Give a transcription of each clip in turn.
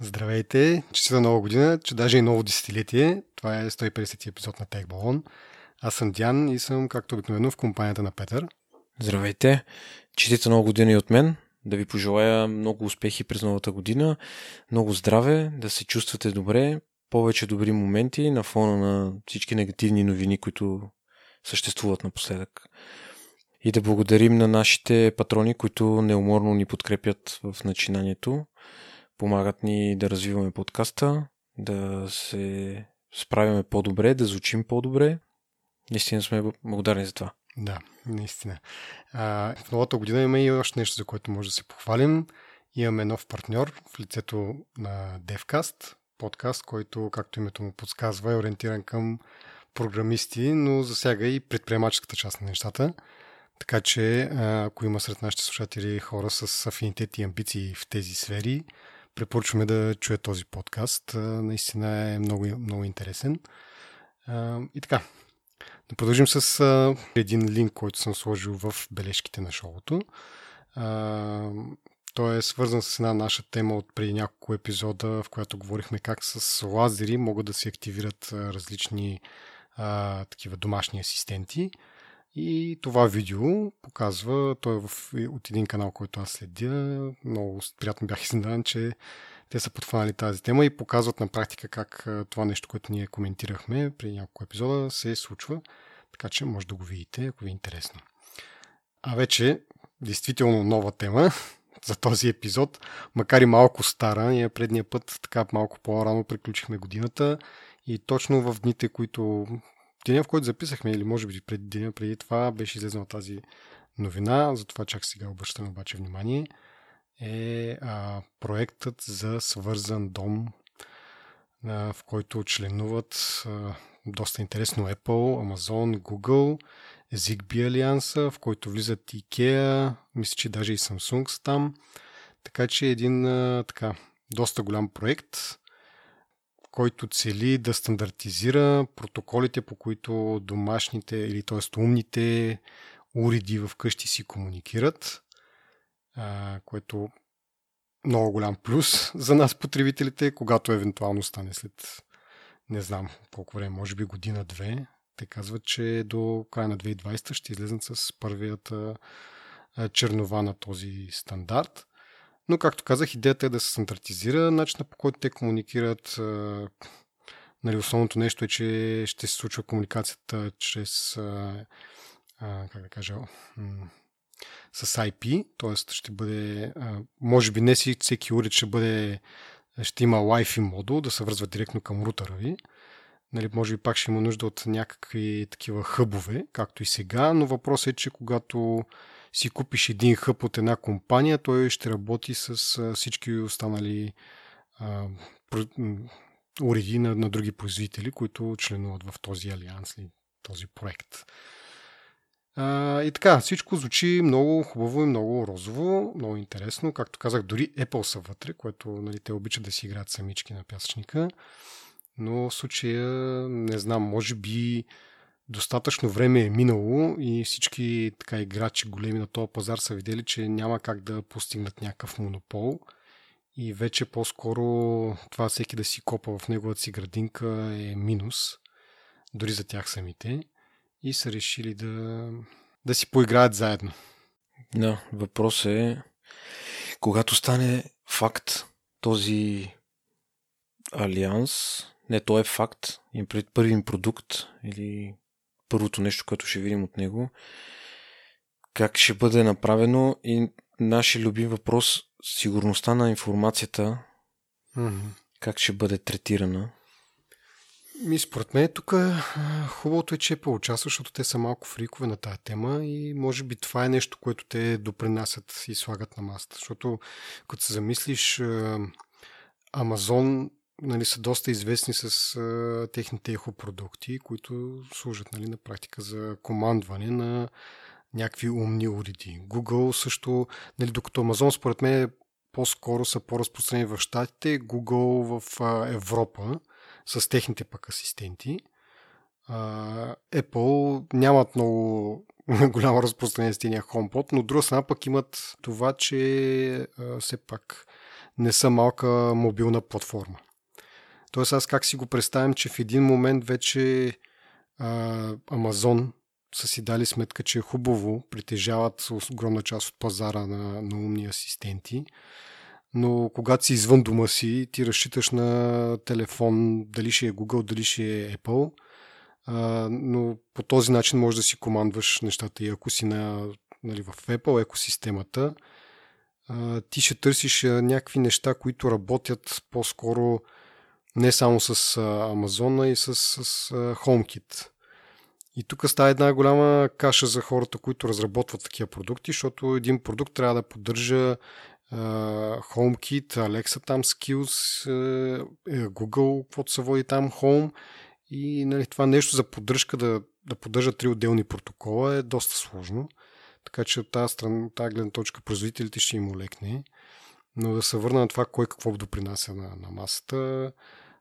Здравейте, честита нова година, че даже и ново десетилетие. Това е 150 епизод на Tech Balloon. Аз съм Диан и съм, както обикновено, в компанията на Петър. Здравейте, честита нова година и от мен. Да ви пожелая много успехи през новата година, много здраве, да се чувствате добре, повече добри моменти на фона на всички негативни новини, които съществуват напоследък. И да благодарим на нашите патрони, които неуморно ни подкрепят в начинанието помагат ни да развиваме подкаста, да се справяме по-добре, да звучим по-добре. Наистина сме благодарни за това. Да, наистина. А, в новата година има и още нещо, за което може да се похвалим. Имаме нов партньор в лицето на DevCast, подкаст, който, както името му подсказва, е ориентиран към програмисти, но засяга и предприемаческата част на нещата. Така че, ако има сред нашите слушатели хора с афинитет и амбиции в тези сфери, препоръчваме да чуе този подкаст. Наистина е много, много интересен. И така, да продължим с един линк, който съм сложил в бележките на шоуто. Той е свързан с една наша тема от преди няколко епизода, в която говорихме как с лазери могат да се активират различни а, такива домашни асистенти. И това видео показва, той е в, от един канал, който аз следя. Много приятно бях изненадан, че те са подхванали тази тема и показват на практика как това нещо, което ние коментирахме при няколко епизода, се случва. Така че може да го видите, ако ви е интересно. А вече, действително нова тема за този епизод, макар и малко стара. Ние предния път така малко по-рано приключихме годината и точно в дните, които деня, в който записахме, или може би преди деня преди това, беше излезнала тази новина, затова чак сега обръщаме обаче внимание, е а, проектът за свързан дом, а, в който членуват а, доста интересно Apple, Amazon, Google, Zigbee Алианса, в който влизат IKEA, мисля, че даже и Samsung са там. Така че един а, така, доста голям проект, който цели да стандартизира протоколите, по които домашните или т.е. умните уреди в къщи си комуникират, което много голям плюс за нас потребителите, когато евентуално стане след не знам колко време, може би година-две. Те казват, че до края на 2020 ще излезнат с първията чернова на този стандарт. Но, както казах, идеята е да се стандартизира начина по който те комуникират. Нали, основното нещо е, че ще се случва комуникацията чрез как да кажа, с IP, т.е. ще бъде, може би не си всеки уред ще бъде, ще има Wi-Fi модул, да се връзва директно към рутера ви. Нали, може би пак ще има нужда от някакви такива хъбове, както и сега, но въпросът е, че когато си купиш един хъб от една компания, той ще работи с всички останали а, уреди на, на други производители, които членуват в този алианс или този проект. А, и така, всичко звучи много хубаво и много розово, много интересно. Както казах, дори Apple са вътре, което нали, те обичат да си играят самички на пясъчника. Но в случая, не знам, може би достатъчно време е минало и всички така играчи големи на този пазар са видели, че няма как да постигнат някакъв монопол и вече по-скоро това всеки да си копа в неговата си градинка е минус, дори за тях самите и са решили да, да си поиграят заедно. Да, въпрос е когато стане факт този алианс, не, то е факт, им пред продукт или първото нещо, което ще видим от него. Как ще бъде направено и нашия любим въпрос сигурността на информацията mm-hmm. как ще бъде третирана. Ми, според мен тук хубавото е, че е поучаства, защото те са малко фрикове на тази тема и може би това е нещо, което те допринасят и слагат на масата. Защото като се замислиш, Амазон нали, са доста известни с а, техните ехопродукти, които служат нали, на практика за командване на някакви умни уреди. Google също, нали, докато Amazon според мен по-скоро са по-разпространени в Штатите, Google в а, Европа с техните пък асистенти. А, Apple нямат много голямо разпространение с тения HomePod, но от друга страна пък имат това, че а, все пак не са малка мобилна платформа. Тоест аз как си го представям, че в един момент вече Амазон са си дали сметка, че е хубаво, притежават огромна част от пазара на, на умни асистенти, но когато си извън дома си, ти разчиташ на телефон, дали ще е Google, дали ще е Apple, а, но по този начин можеш да си командваш нещата. И ако си на, нали, в Apple екосистемата, а, ти ще търсиш някакви неща, които работят по-скоро не само с Амазона и с, с HomeKit. И тук става една голяма каша за хората, които разработват такива продукти, защото един продукт трябва да поддържа uh, HomeKit, Alexa там Skills, uh, Google, каквото се води там, Home. И нали, това нещо за поддръжка да, да поддържа три отделни протокола е доста сложно. Така че от тази, страна, тази гледна точка производителите ще им олекне. Но да се върна на това кой какво допринася на, на масата.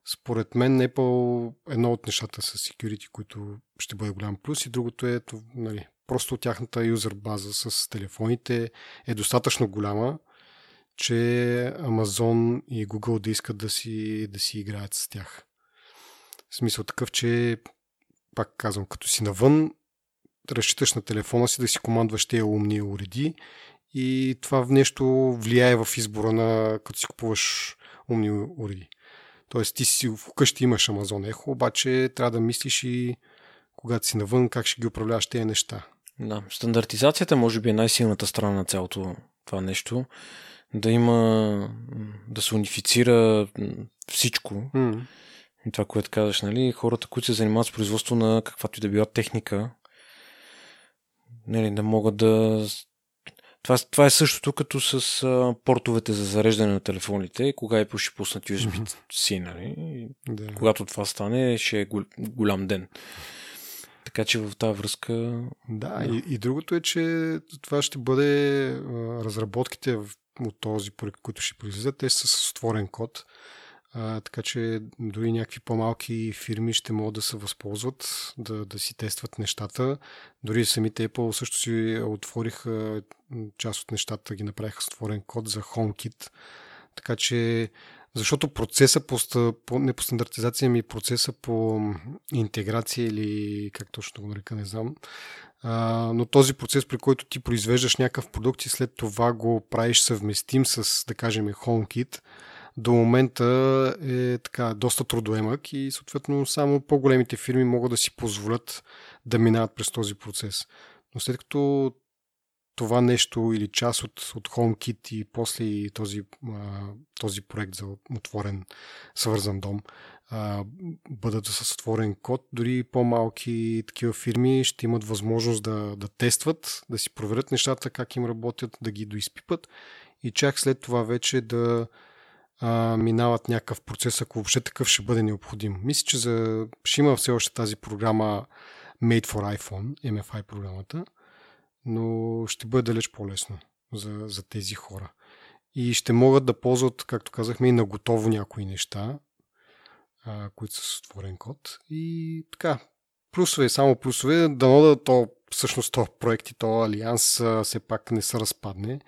Според мен Apple едно от нещата с security, които ще бъде голям плюс и другото е нали, просто тяхната юзер база с телефоните е достатъчно голяма, че Amazon и Google да искат да си, да си играят с тях. В смисъл такъв, че пак казвам, като си навън, разчиташ на телефона си да си командваш тези умни уреди и това нещо влияе в избора на като си купуваш умни уреди. Тоест ти си вкъщи имаш Amazon Echo, обаче трябва да мислиш и когато си навън как ще ги управляваш тези неща. Да, стандартизацията може би е най-силната страна на цялото това нещо. Да има, да се унифицира всичко. Mm. И това, което казваш, нали, хората, които се занимават с производство на каквато и да била техника, нали, да могат да това, това е същото като с а, портовете за зареждане на телефоните, кога Apple ще пуснат USB-C, нали? Да. Когато това стане, ще е голям ден. Така че в тази връзка... Да, да. И, и другото е, че това ще бъде а, разработките от този проект, които ще произлизат, те са с отворен код. А, така че дори някакви по-малки фирми ще могат да се възползват, да, да си тестват нещата. Дори самите Apple също си отвориха част от нещата, ги направиха с отворен код за HomeKit. Така че, защото процеса по, не по стандартизация, ми процеса по интеграция или как точно го нарека, не знам. А, но този процес, при който ти произвеждаш някакъв продукт и след това го правиш съвместим с, да кажем, HomeKit, до момента е така доста трудоемък и съответно само по-големите фирми могат да си позволят да минават през този процес. Но след като това нещо или част от, от HomeKit и после и този, този проект за отворен свързан дом бъдат с отворен код, дори по-малки такива фирми ще имат възможност да, да тестват, да си проверят нещата, как им работят, да ги доизпипат и чак след това вече да, а, минават някакъв процес, ако въобще такъв ще бъде необходим. Мисля, че за... ще има все още тази програма Made for iPhone, MFI програмата, но ще бъде далеч по-лесно за, за тези хора. И ще могат да ползват, както казахме, и на готово някои неща, а, които са с отворен код. И така, плюсове, само плюсове, дано да то всъщност този проект и този алианс все пак не се разпадне,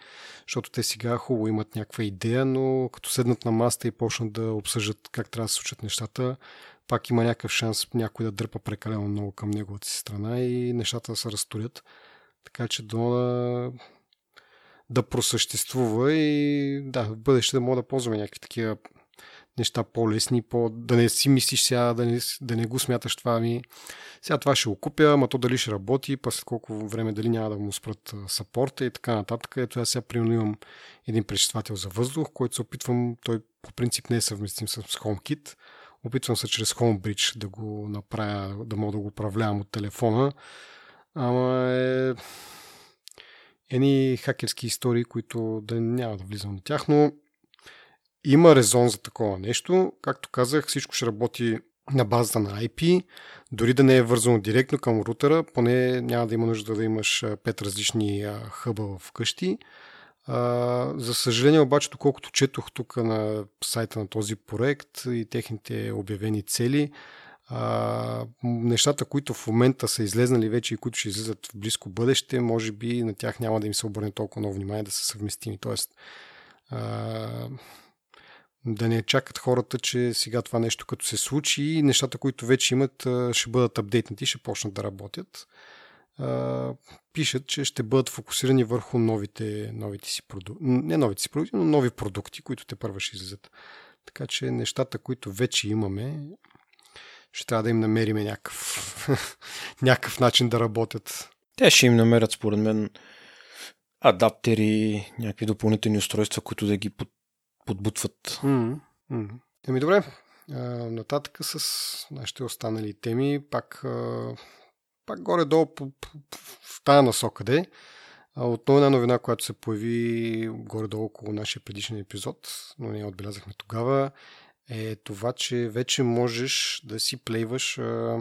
защото те сега хубаво имат някаква идея, но като седнат на маста и почнат да обсъждат как трябва да се случат нещата, пак има някакъв шанс някой да дърпа прекалено много към неговата си страна и нещата да се разторят. Така че до да, да просъществува и да, в бъдеще да мога да ползваме някакви такива неща по-лесни, по, да не си мислиш сега, да не, да не го смяташ това ми. Сега това ще го купя, ама то дали ще работи, па след колко време дали няма да му спрат сапорта и така нататък. Ето аз сега примерно имам един пречиствател за въздух, който се опитвам, той по принцип не е съвместим с HomeKit. Опитвам се чрез HomeBridge да го направя, да мога да го управлявам от телефона. Ама е едни хакерски истории, които да няма да влизам на тях, но има резон за такова нещо. Както казах, всичко ще работи на базата на IP, дори да не е вързано директно към рутера, поне няма да има нужда да имаш пет различни хъба в къщи. За съжаление обаче, доколкото четох тук на сайта на този проект и техните обявени цели, нещата, които в момента са излезнали вече и които ще излизат в близко бъдеще, може би на тях няма да им се обърне толкова много внимание да са съвместими. Тоест, да не чакат хората, че сега това нещо като се случи и нещата, които вече имат, ще бъдат апдейтнати, ще почнат да работят. Пишат, че ще бъдат фокусирани върху новите, новите си продукти. Не новите си продукти, но нови продукти, които те първа ще излизат. Така че нещата, които вече имаме, ще трябва да им намериме някакъв, някакъв начин да работят. Те ще им намерят, според мен, адаптери, някакви допълнителни устройства, които да ги под, подбутват. Mm-hmm. Еми добре, а, нататък с нашите останали теми, пак, а, пак горе-долу по, по, по, в тая насока де. Отново една новина, която се появи горе-долу около нашия предишен епизод, но ние отбелязахме тогава, е това, че вече можеш да си плейваш а,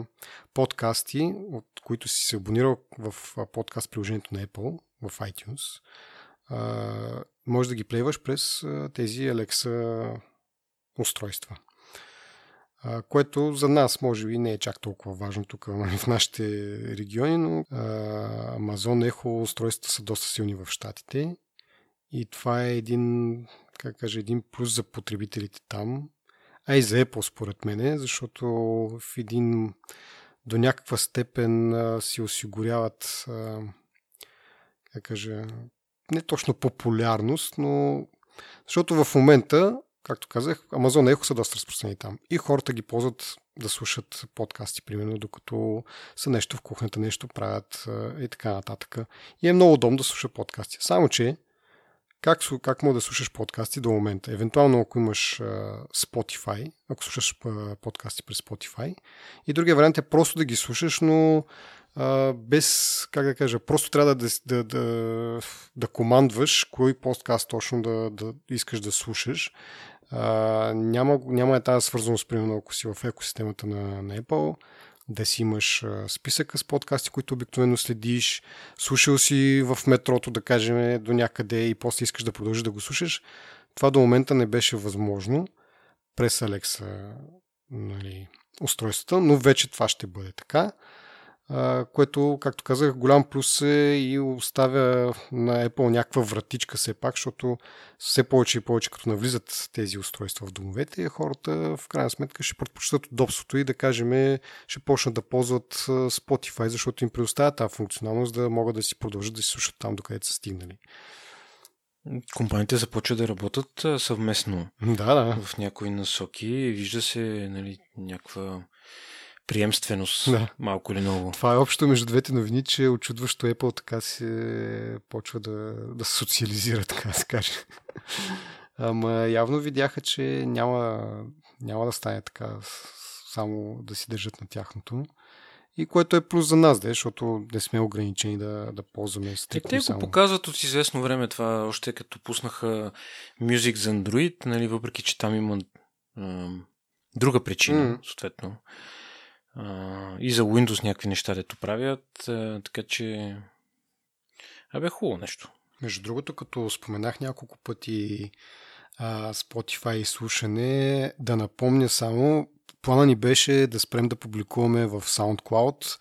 подкасти, от които си се абонирал в подкаст приложението на Apple, в iTunes. Може да ги плейваш през тези Alexa устройства. Което за нас може би не е чак толкова важно тук в нашите региони, но а, Amazon Echo устройствата са доста силни в Штатите и това е един, как кажа, един плюс за потребителите там, а и за Apple според мен, защото в един до някаква степен си осигуряват а, как кажа, не точно популярност, но защото в момента, както казах, Amazon Echo са доста разпространени там. И хората ги ползват да слушат подкасти, примерно, докато са нещо в кухнята, нещо правят и така нататък. И е много удобно да слушат подкасти. Само, че как, как мога да слушаш подкасти до момента? Евентуално, ако имаш Spotify, ако слушаш подкасти през Spotify. И другия вариант е просто да ги слушаш, но без, как да кажа, просто трябва да, да, да, да командваш кой подкаст точно да, да искаш да слушаш. Uh, няма, няма е тази свързаност, примерно, ако си в екосистемата на, на Apple да си имаш списъка с подкасти, които обикновено следиш, слушал си в метрото, да кажем, до някъде и после искаш да продължиш да го слушаш. Това до момента не беше възможно през Alexa нали, устройствата, но вече това ще бъде така което, както казах, голям плюс е и оставя на Apple някаква вратичка все пак, защото все повече и повече като навлизат тези устройства в домовете, хората в крайна сметка ще предпочитат удобството и да кажем ще почнат да ползват Spotify, защото им предоставя тази функционалност да могат да си продължат да си слушат там, докъдето са стигнали. Компаниите започват да работят съвместно да, да. в някои насоки. Вижда се нали, някаква приемственост, да. малко или много. Това е общо между двете новини, че очудващо Apple така се почва да, да социализира, така да се каже. Ама явно видяха, че няма, няма да стане така само да си държат на тяхното. И което е плюс за нас, де, защото не сме ограничени да, да ползваме стрикно Те само. го показват от известно време това, още като пуснаха Music за Android, нали, въпреки че там има а, друга причина, mm. съответно и за Windows някакви неща, дето правят, а, така че абе хубаво нещо. Между другото, като споменах няколко пъти а, Spotify и слушане, да напомня само, плана ни беше да спрем да публикуваме в SoundCloud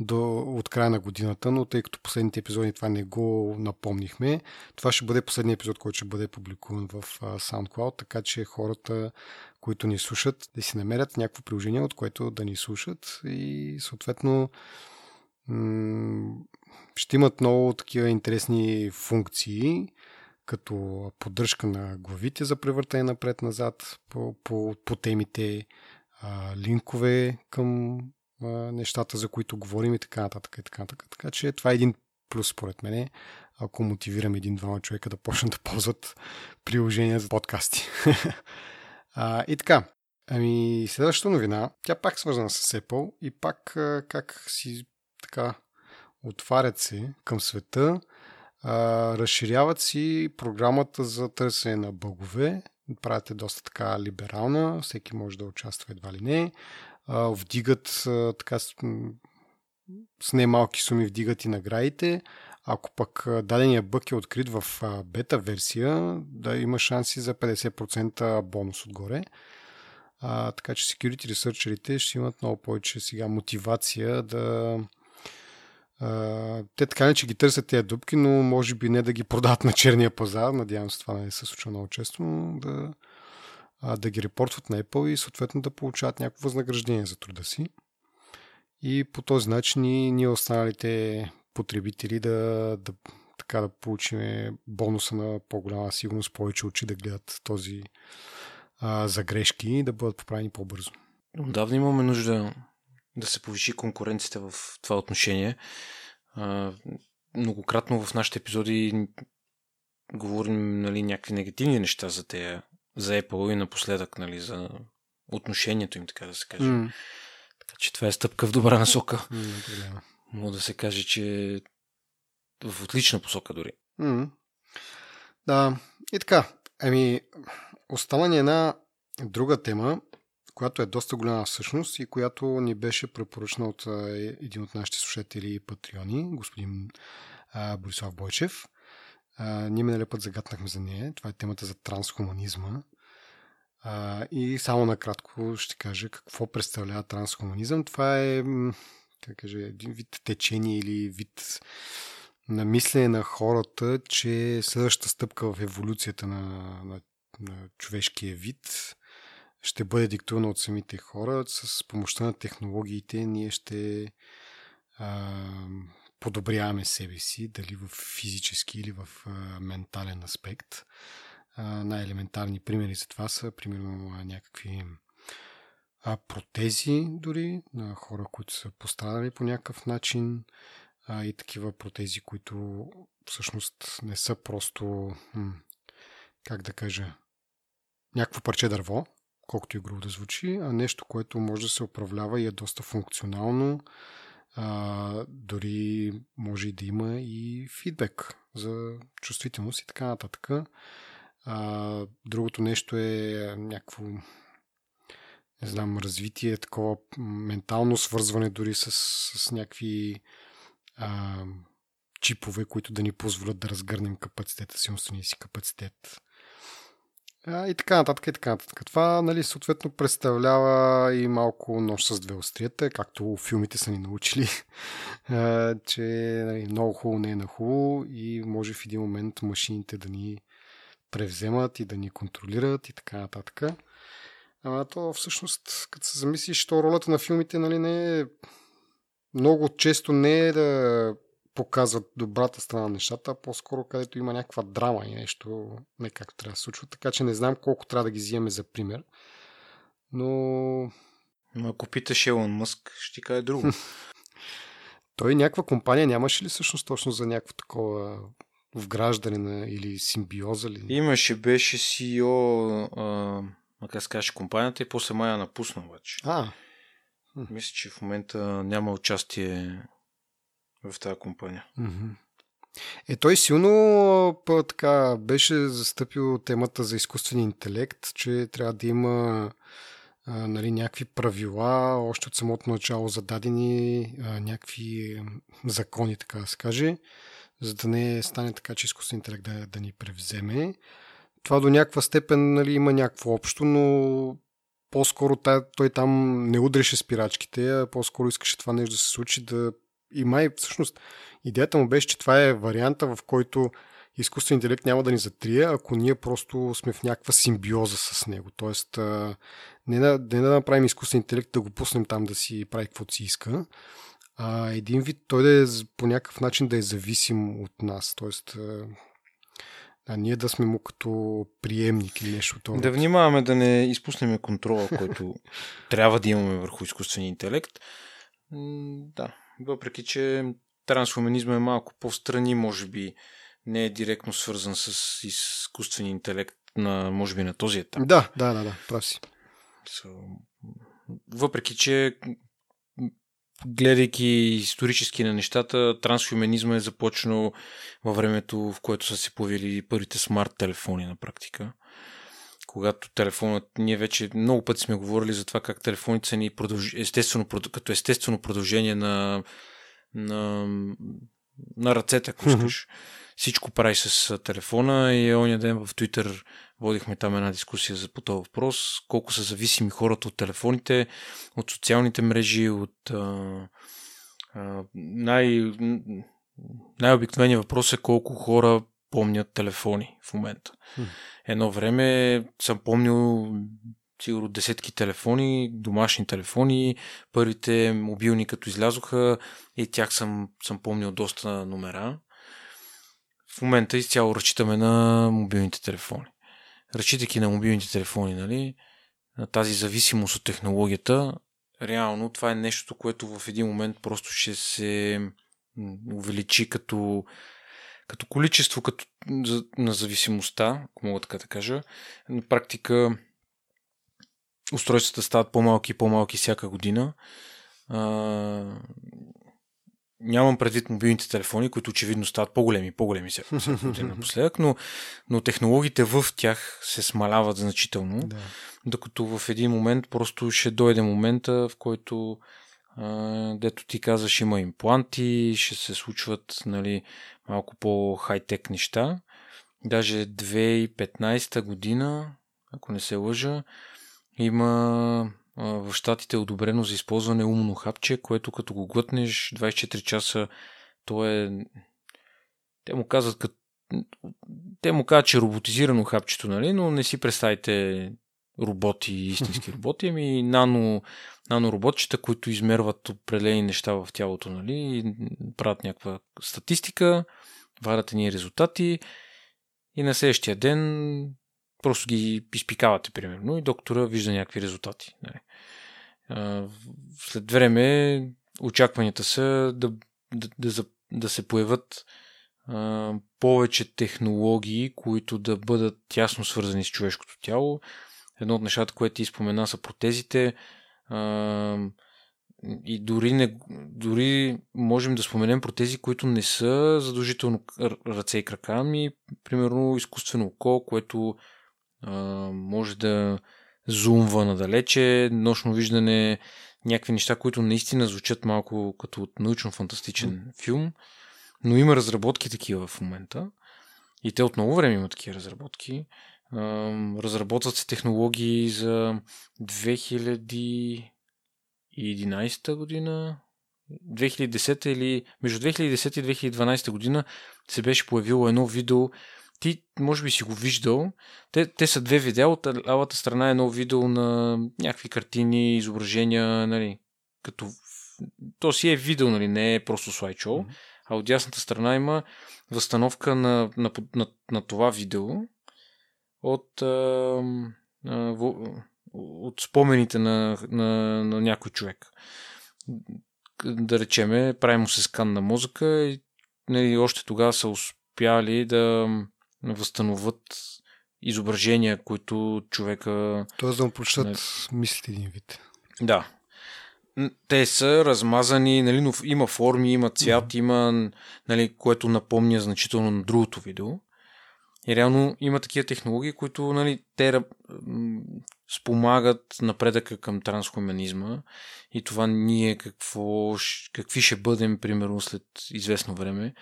до, от края на годината, но тъй като последните епизоди това не го напомнихме, това ще бъде последният епизод, който ще бъде публикуван в SoundCloud, така че хората, които ни слушат, да си намерят някакво приложение, от което да ни слушат и съответно ще имат много такива интересни функции, като поддръжка на главите за превъртане напред-назад по, по, по темите, а, линкове към а, нещата, за които говорим и така нататък. И така, нататък. така че това е един плюс според мен, ако мотивирам един-двама човека да почнат да ползват приложения за подкасти. а, и така, ами следващата новина, тя пак свързана с Apple и пак как си така отварят се към света, а, разширяват си програмата за търсене на бъгове, правят е доста така либерална, всеки може да участва едва ли не, а, вдигат а, така с, с немалки суми вдигат и наградите. Ако пък дадения бък е открит в бета версия, да има шанси за 50% бонус отгоре. А, така че security researcherите ще имат много повече сега мотивация да а, те така не, че ги търсят тези дупки, но може би не да ги продават на черния пазар. Надявам се това не се случва много често, но да а, да ги репортват на Apple и съответно да получават някакво възнаграждение за труда си. И по този начин и ние останалите потребители да, да, така да получим бонуса на по-голяма сигурност, повече очи да гледат този а, за грешки и да бъдат поправени по-бързо. Отдавна имаме нужда да се повиши конкуренцията в това отношение. А, многократно в нашите епизоди говорим нали, някакви негативни неща за те, за Apple и напоследък нали, за отношението им, така да се каже. Mm. Така че това е стъпка в добра насока. Mm, Мога да се каже, че в отлична посока дори. Mm. Да, и така. Ами, остана ни една друга тема, която е доста голяма всъщност и която ни беше препоръчна от един от нашите слушатели и патреони, господин а, Борислав Бойчев. А, ние миналия път загаднахме за нея. Това е темата за трансхуманизма. А, и само накратко ще кажа какво представлява трансхуманизъм. Това е как кажа, един вид течение или вид на мислене на хората, че следващата стъпка в еволюцията на, на, на човешкия вид ще бъде диктувана от самите хора. С помощта на технологиите ние ще а, подобряваме себе си, дали в физически или в а, ментален аспект. А, най-елементарни примери за това са, примерно, някакви а, протези дори на хора, които са пострадали по някакъв начин а, и такива протези, които всъщност не са просто, как да кажа, някакво парче дърво, колкото и грубо да звучи, а нещо, което може да се управлява и е доста функционално. А, дори може и да има и фидбек за чувствителност и така нататък. А, другото нещо е някакво не знам, развитие, такова ментално свързване дори с, с някакви а, чипове, които да ни позволят да разгърнем капацитета си, умствения си капацитет. А, и така нататък, и така нататък. Това, нали, съответно представлява и малко нож с две острията, както филмите са ни научили, а, че нали, много хубаво не е на хубаво и може в един момент машините да ни превземат и да ни контролират и така нататък. Ама то всъщност, като се замислиш, то ролята на филмите нали, не е много често не е да показват добрата страна на нещата, а по-скоро където има някаква драма и нещо не както трябва да се случва. Така че не знам колко трябва да ги вземе за пример. Но... Но ако питаш Елон Мъск, ще ти каже друго. Той някаква компания нямаше ли всъщност точно за някакво такова вграждане на, или симбиоза ли? Имаше, беше CEO, а, как се каже, компанията и после мая напусна обаче. А. Мисля, че в момента няма участие в тази компания. Е, той силно така беше застъпил темата за изкуствен интелект, че трябва да има а, нали, някакви правила, още от самото начало зададени а, някакви закони, така да се каже, за да не стане така, че изкуствен интелект да, да ни превземе. Това до някаква степен нали, има някакво общо, но по-скоро той там не удреше спирачките, а по-скоро искаше това нещо да се случи, да и май всъщност идеята му беше, че това е варианта, в който изкуствен интелект няма да ни затрие, ако ние просто сме в някаква симбиоза с него. Тоест, не да, не да направим изкуствен интелект да го пуснем там да си прави каквото си иска, а един вид той да е по някакъв начин да е зависим от нас. Тоест, а ние да сме му като приемник или нещо. Това. Да внимаваме да не изпуснем контрола, който трябва да имаме върху изкуствения интелект. Да, въпреки, че трансхуманизма е малко по-страни, може би не е директно свързан с изкуствен интелект на, може би, на този етап. Да, да, да, да, прав си. So, въпреки, че гледайки исторически на нещата, трансхуманизма е започнал във времето, в което са се появили първите смарт телефони на практика. Когато телефонът, ние вече много пъти сме говорили за това как телефоните са ни продълж... естествено, като естествено продължение на на, на ръцете, ако искаш. Всичко прави с телефона и оня ден в Twitter водихме там една дискусия за по този въпрос. Колко са зависими хората от телефоните, от социалните мрежи, от а, а, най, най-обикновеният въпрос е колко хора помнят телефони в момента. Едно време съм помнил сигурно десетки телефони, домашни телефони, първите мобилни като излязоха и тях съм, съм помнил доста номера. В момента изцяло разчитаме на мобилните телефони. Разчитайки на мобилните телефони, нали, на тази зависимост от технологията, реално това е нещо, което в един момент просто ще се увеличи като, като количество като, на зависимостта, ако мога така да кажа. На практика устройствата стават по-малки и по-малки всяка година. Нямам предвид мобилните телефони, които очевидно стават по-големи по-големи година напоследък, но, но технологиите в тях се смаляват значително, да. докато в един момент просто ще дойде момента, в който дето ти казваш има импланти, ще се случват нали, малко по-хай-тек неща. Даже 2015 година, ако не се лъжа, има в щатите е одобрено за използване умно хапче, което като го глътнеш 24 часа, то е... Те му казват, като... те му казват, че е роботизирано хапчето, нали? но не си представите роботи, истински роботи, ами нано, нано роботчета, които измерват определени неща в тялото, нали? правят някаква статистика, вадат ни резултати и на следващия ден просто ги изпикавате, примерно, и доктора вижда някакви резултати. Нали. След време очакванията са да, да, да, да се появят а, повече технологии, които да бъдат тясно свързани с човешкото тяло. Едно от нещата, което ти спомена, са протезите. А, и дори, не, дори можем да споменем протези, които не са задължително ръце и крака, ами примерно изкуствено око, което а, може да зумва надалече, нощно виждане, някакви неща, които наистина звучат малко като от научно-фантастичен филм, но има разработки такива в момента. И те от много време имат такива разработки. А, разработват се технологии за 2011 година, 2010 или между 2010 и 2012 година се беше появило едно видео, ти може би си го виждал. Те, те са две видеа. От лявата страна е едно видео на някакви картини, изображения, нали, като... То си е видео, нали, не е просто слайдшоу. Mm-hmm. А от дясната страна има възстановка на, на, на, на това видео от, а, а, от спомените на, на, на някой човек. Да речеме, правим му се скан на мозъка и нали, още тогава са успяли да възстановят изображения, които човека... Тоест да му прочитат нали... мислите един вид. Да. Те са размазани, нали, но има форми, има цвят, mm-hmm. има, нали, което напомня значително на другото видео. И реално има такива технологии, които нали, те спомагат напредъка към трансхуманизма и това ние какво, какви ще бъдем, примерно, след известно време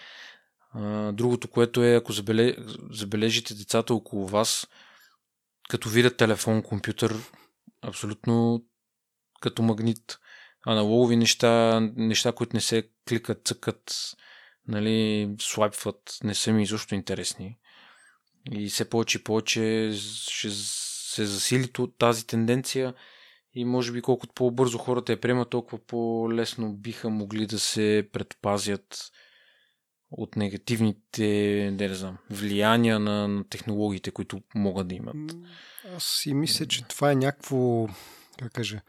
другото, което е, ако забележите децата около вас, като видят телефон, компютър, абсолютно като магнит. Аналогови неща, неща, които не се кликат, цъкат, нали, слайпват, не са ми изобщо интересни. И все повече и повече ще се засили тази тенденция и може би колкото по-бързо хората я приемат, толкова по-лесно биха могли да се предпазят от негативните, не, не знам, влияния на, на технологиите, които могат да имат. Аз си мисля, че това е някакво, как кажа,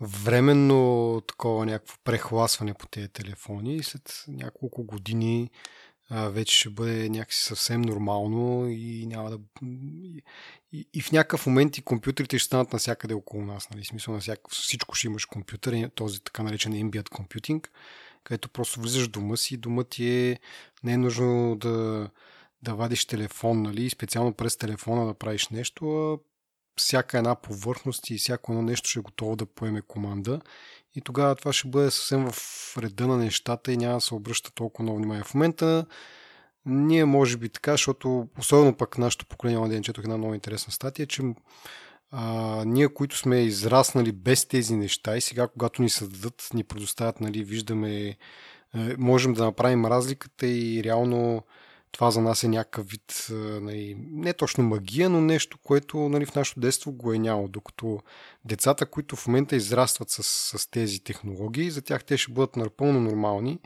временно такова някакво прехласване по тези телефони и след няколко години а, вече ще бъде някакси съвсем нормално и няма да... И, и в някакъв момент и компютрите ще станат навсякъде около нас. Нали? Смисъл, на всичко ще имаш компютър, този така наречен ambient computing където просто влизаш в дома си и дома ти е... Не е нужно да, да вадиш телефон, нали, специално през телефона да правиш нещо, а всяка една повърхност и всяко едно нещо ще е готово да поеме команда и тогава това ще бъде съвсем в реда на нещата и няма да се обръща толкова много внимание. В момента ние може би така, защото особено пък нашето поколение, на ден четох една много интересна статия, че а, ние, които сме израснали без тези неща и сега, когато ни създадат, ни предоставят, нали, виждаме, е, можем да направим разликата и реално това за нас е някакъв вид, нали, не точно магия, но нещо, което нали, в нашето детство го е нямало. Докато децата, които в момента израстват с, с тези технологии, за тях те ще бъдат напълно нормални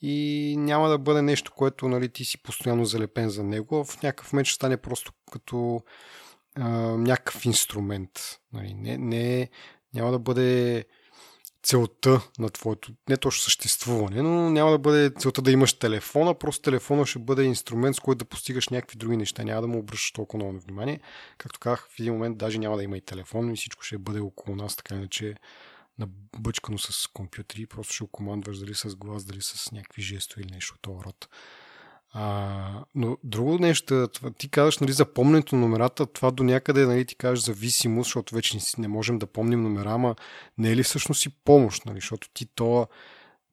и няма да бъде нещо, което нали, ти си постоянно залепен за него. В някакъв момент ще стане просто като някакъв инструмент. Нали, не, не, няма да бъде целта на твоето, не точно съществуване, но няма да бъде целта да имаш телефона, просто телефона ще бъде инструмент, с който да постигаш някакви други неща. Няма да му обръщаш толкова много внимание. Както казах, в един момент даже няма да има и телефон и всичко ще бъде около нас, така иначе набъчкано с компютри, просто ще го командваш дали с глас, дали с някакви жестове или нещо от този род. А, но друго нещо, ти казваш, нали, запомненето на номерата, това до някъде, нали, ти кажеш зависимост, защото вече не, не можем да помним номера, ама не е ли всъщност и помощ, нали, защото ти то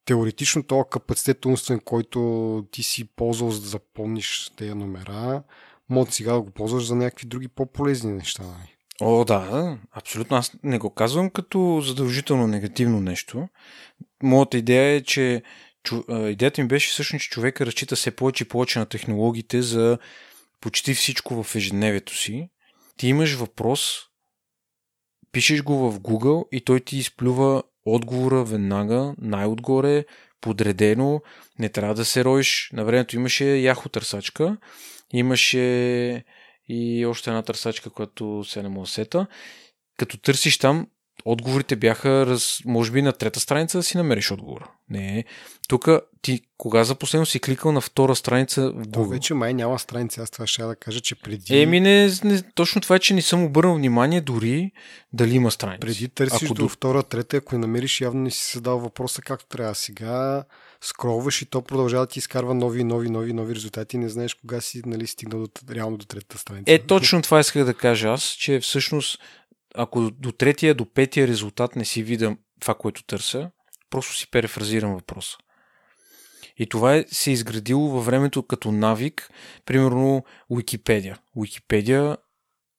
теоретично този капацитет умствен, който ти си ползвал за да запомниш тези номера, може сега да го ползваш за някакви други по-полезни неща. Нали? О, да, абсолютно. Аз не го казвам като задължително негативно нещо. Моята идея е, че чу, идеята ми беше всъщност, че човека разчита все повече и повече на технологиите за почти всичко в ежедневието си. Ти имаш въпрос, пишеш го в Google и той ти изплюва отговора веднага, най-отгоре, подредено, не трябва да се роиш. На времето имаше яхо търсачка, имаше и още една търсачка, която се не мога сета. Като търсиш там, отговорите бяха, раз, може би на трета страница да си намериш отговора. Не. Тук ти кога за последно си кликал на втора страница в Google? То вече май няма страница. Аз това ще да кажа, че преди... Еми, не, не, точно това е, че не съм обърнал внимание дори дали има страница. Преди търсиш ако до втора, трета, ако я намериш, явно не си задал въпроса както трябва. Сега скролваш и то продължава да ти изкарва нови, нови, нови, нови резултати. Не знаеш кога си нали, стигнал до, реално до третата страница. Е, точно това исках да кажа аз, че всъщност ако до третия, до петия резултат не си видя това, което търся, просто си перефразирам въпроса. И това е, се е изградило във времето като навик, примерно Уикипедия. Уикипедия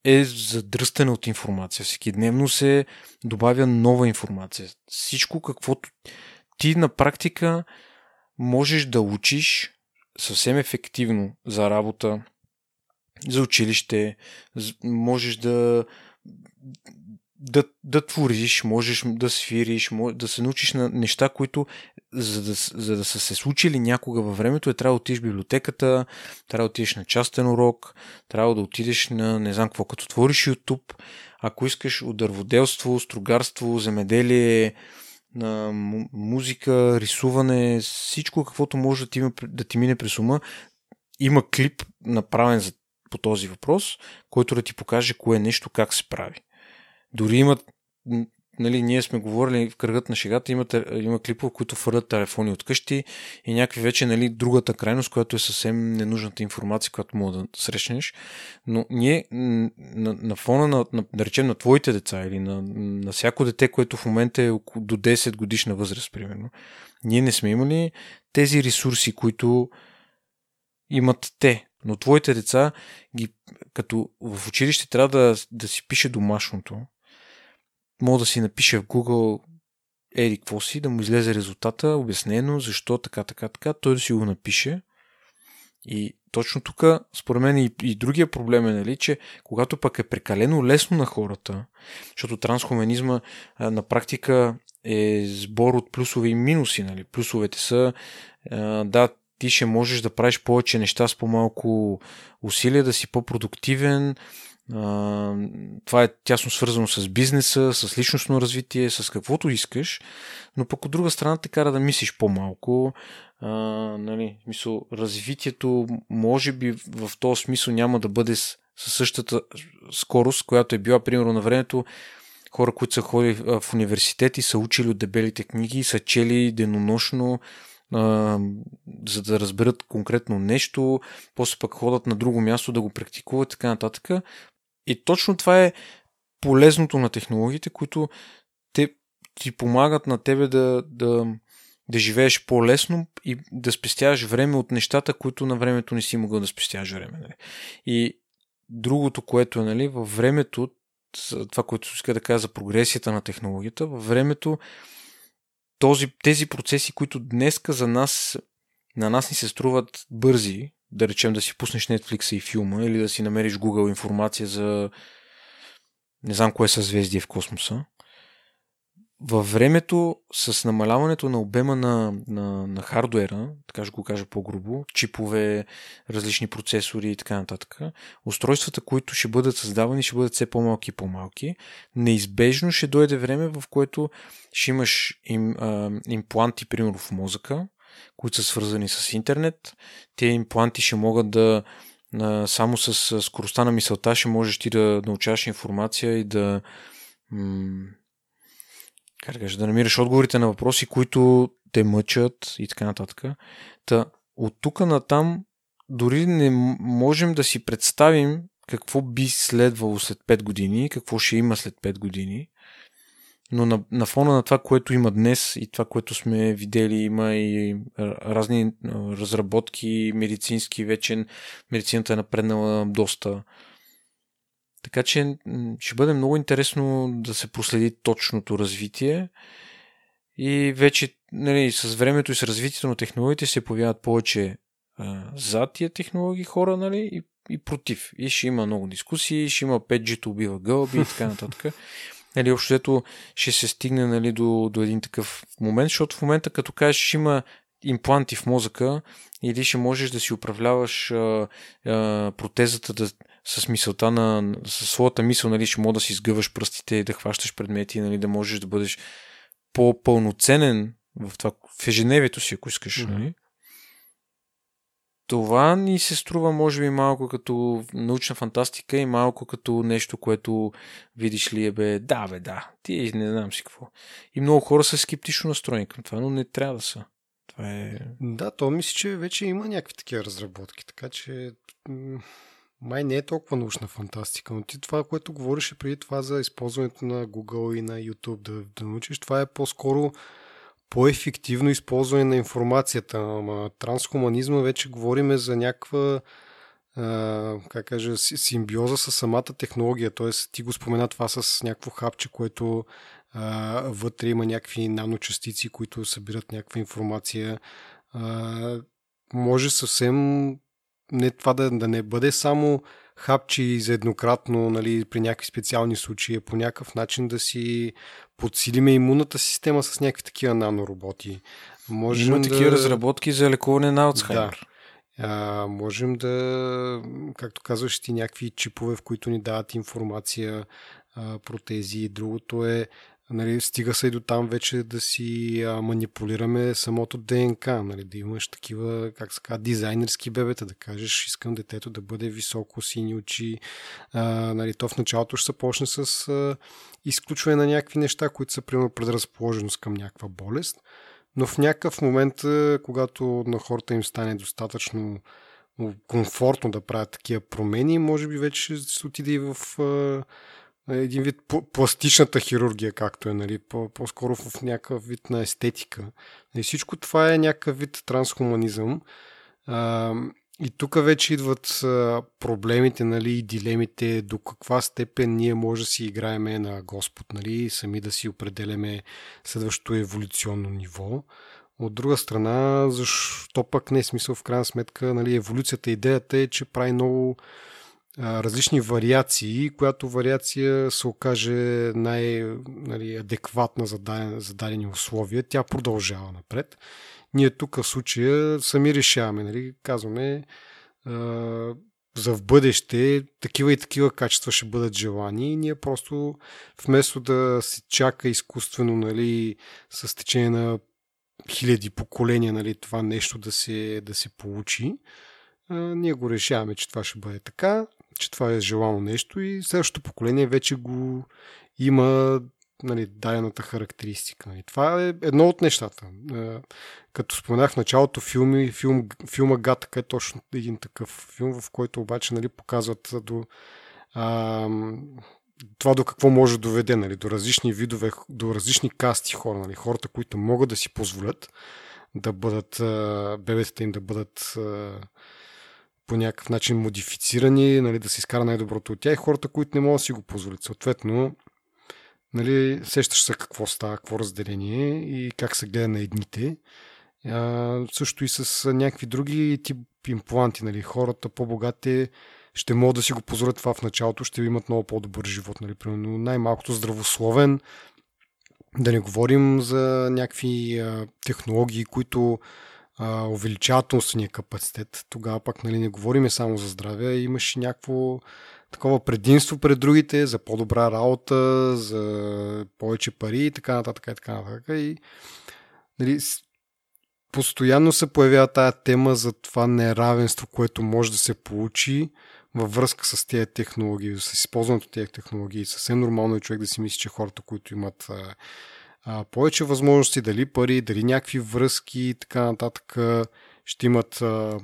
е задръстена от информация. Всеки дневно се добавя нова информация. Всичко, каквото ти на практика можеш да учиш съвсем ефективно за работа, за училище, можеш да да, да твориш, можеш да свириш, да се научиш на неща, които за да, за да са се случили някога във времето е трябва да отидеш в библиотеката, трябва да отидеш на частен урок, трябва да отидеш на не знам какво, като твориш YouTube, ако искаш от дърводелство, строгарство, земеделие, на музика, рисуване, всичко каквото може да ти, да ти мине през ума. Има клип направен за, по този въпрос, който да ти покаже кое нещо, как се прави. Дори имат, нали, ние сме говорили в кръгът на шегата, има, има клипове, които фърлят телефони от къщи и някакви вече, нали, другата крайност, която е съвсем ненужната информация, която мога да срещнеш. Но ние на, на фона на, на, да речем, на твоите деца или на, на всяко дете, което в момента е около до 10 годишна възраст, примерно, ние не сме имали тези ресурси, които имат те. Но твоите деца, ги, като в училище трябва да, да си пише домашното, мога да си напише в Google еди какво си, да му излезе резултата, обяснено, защо, така, така, така, той да си го напише. И точно тук, според мен, и, и другия проблем е, нали, че когато пък е прекалено лесно на хората, защото трансхуменизма а, на практика е сбор от плюсове и минуси. Нали. Плюсовете са, а, да, ти ще можеш да правиш повече неща с по-малко усилия, да си по-продуктивен, това е тясно свързано с бизнеса, с личностно развитие, с каквото искаш, но пък от друга страна те кара да мислиш по-малко. А, нали, мисъл, развитието може би в този смисъл няма да бъде с, с същата скорост, която е била примерно на времето хора, които са ходили в университет и са учили от дебелите книги, са чели денонощно, а, за да разберат конкретно нещо, после пък ходят на друго място да го практикуват и така нататък. И точно това е полезното на технологиите, които те ти помагат на тебе да, да, да живееш по-лесно и да спестяваш време от нещата, които на времето не си могъл да спестяваш време. Нали. И другото, което е нали, във времето, това, което иска да кажа за прогресията на технологията, във времето този, тези процеси, които днеска за нас, на нас ни се струват бързи, да речем да си пуснеш Netflix и филма или да си намериш Google информация за не знам кое съзвездие в космоса. Във времето с намаляването на обема на, на, на хардуера, така ще го кажа по-грубо, чипове, различни процесори и така нататък, устройствата, които ще бъдат създавани, ще бъдат все по-малки и по-малки. Неизбежно ще дойде време, в което ще имаш им, а, импланти, примерно в мозъка, които са свързани с интернет. Те импланти ще могат да само с скоростта на мисълта ще можеш ти да научаваш информация и да как да, кажа, да намираш отговорите на въпроси, които те мъчат и така нататък. Та, от тук на там дори не можем да си представим какво би следвало след 5 години, какво ще има след 5 години. Но на, на фона на това, което има днес и това, което сме видели, има и разни разработки медицински, вече медицината е напреднала доста. Така че ще бъде много интересно да се проследи точното развитие и вече нали, с времето и с развитието на технологиите се появяват повече а, за тия технологии хора нали, и, и против. И ще има много дискусии, ще има 5G убива гълби и така нататък. Нали, общо ето ще се стигне нали, до, до един такъв момент, защото в момента като кажеш има импланти в мозъка или ще можеш да си управляваш а, а, протезата да, с мисълта на, със своята мисъл, нали, ще мога да си сгъваш пръстите и да хващаш предмети, нали, да можеш да бъдеш по-пълноценен в това, в ежедневието си, ако искаш. Mm-hmm. Нали? Това ни се струва, може би, малко като научна фантастика и малко като нещо, което видиш ли е бе, да, бе, да, ти не знам си какво. И много хора са скептично настроени към това, но не трябва да са. Това е... Да, то мисля, че вече има някакви такива разработки, така че май не е толкова научна фантастика, но ти това, което говореше преди това за използването на Google и на YouTube да, да научиш, това е по-скоро по-ефективно използване на информацията. Ама трансхуманизма вече говориме за някаква как кажа, симбиоза с самата технология. Тоест, ти го спомена това с някакво хапче, което вътре има някакви наночастици, които събират някаква информация. Може съвсем не това да, да не бъде само хапчи за еднократно нали, при някакви специални случаи, по някакъв начин да си подсилиме имунната система с някакви такива нанороботи. Можем Има да... такива разработки за лекуване на Алцхаймер. Да. А, можем да, както казваш ти, някакви чипове, в които ни дават информация, а, протези. Другото е Нали, стига се и до там вече да си а, манипулираме самото ДНК, нали, да имаш такива, как се казва, дизайнерски бебета, да кажеш, искам детето да бъде високо, сини очи. А, нали, то в началото ще се почне с а, изключване на някакви неща, които са, примерно, предразположеност към някаква болест, но в някакъв момент, когато на хората им стане достатъчно комфортно да правят такива промени, може би вече се отиде и в а, един вид пластичната хирургия, както е, нали, по-скоро в някакъв вид на естетика. И всичко това е някакъв вид трансхуманизъм. И тук вече идват проблемите нали, и дилемите до каква степен ние може да си играеме на Господ, нали, сами да си определяме следващото еволюционно ниво. От друга страна, защо пък не е смисъл в крайна сметка, нали, еволюцията, идеята е, че прави много различни вариации, която вариация се окаже най-адекватна нали, за, за дадени условия, тя продължава напред. Ние тук в случая сами решаваме, нали, казваме за в бъдеще такива и такива качества ще бъдат желани. И ние просто вместо да се чака изкуствено нали, с течение на хиляди поколения нали, това нещо да се, да се получи, ние го решаваме, че това ще бъде така че това е желано нещо и следващото поколение вече го има нали, дадената характеристика. Нали. Това е едно от нещата. Е, като споменах в началото, филми, филм, филма Гатъка е точно един такъв филм, в който обаче нали, показват до а, това до какво може да доведе, нали, до различни видове, до различни касти хора, нали, хората, които могат да си позволят да бъдат, бебетата им да бъдат по някакъв начин модифицирани, нали, да се изкара най-доброто от тях и хората, които не могат да си го позволят. Съответно, нали, сещаш се какво става, какво разделение и как се гледа на едните А, също и с някакви други тип импланти. Нали. Хората по-богати ще могат да си го позволят това в началото, ще имат много по-добър живот. Нали. Примерно най-малкото здравословен, да не говорим за някакви а, технологии, които а, увеличават умствения капацитет. Тогава пак нали, не говорим само за здраве, имаш някакво такова предимство пред другите, за по-добра работа, за повече пари и така нататък. И така нататък. И, нали, постоянно се появява тая тема за това неравенство, което може да се получи във връзка с тези технологии, с използването тези технологии. Съвсем нормално е човек да си мисли, че хората, които имат а, повече възможности, дали пари, дали някакви връзки и така нататък, ще имат а,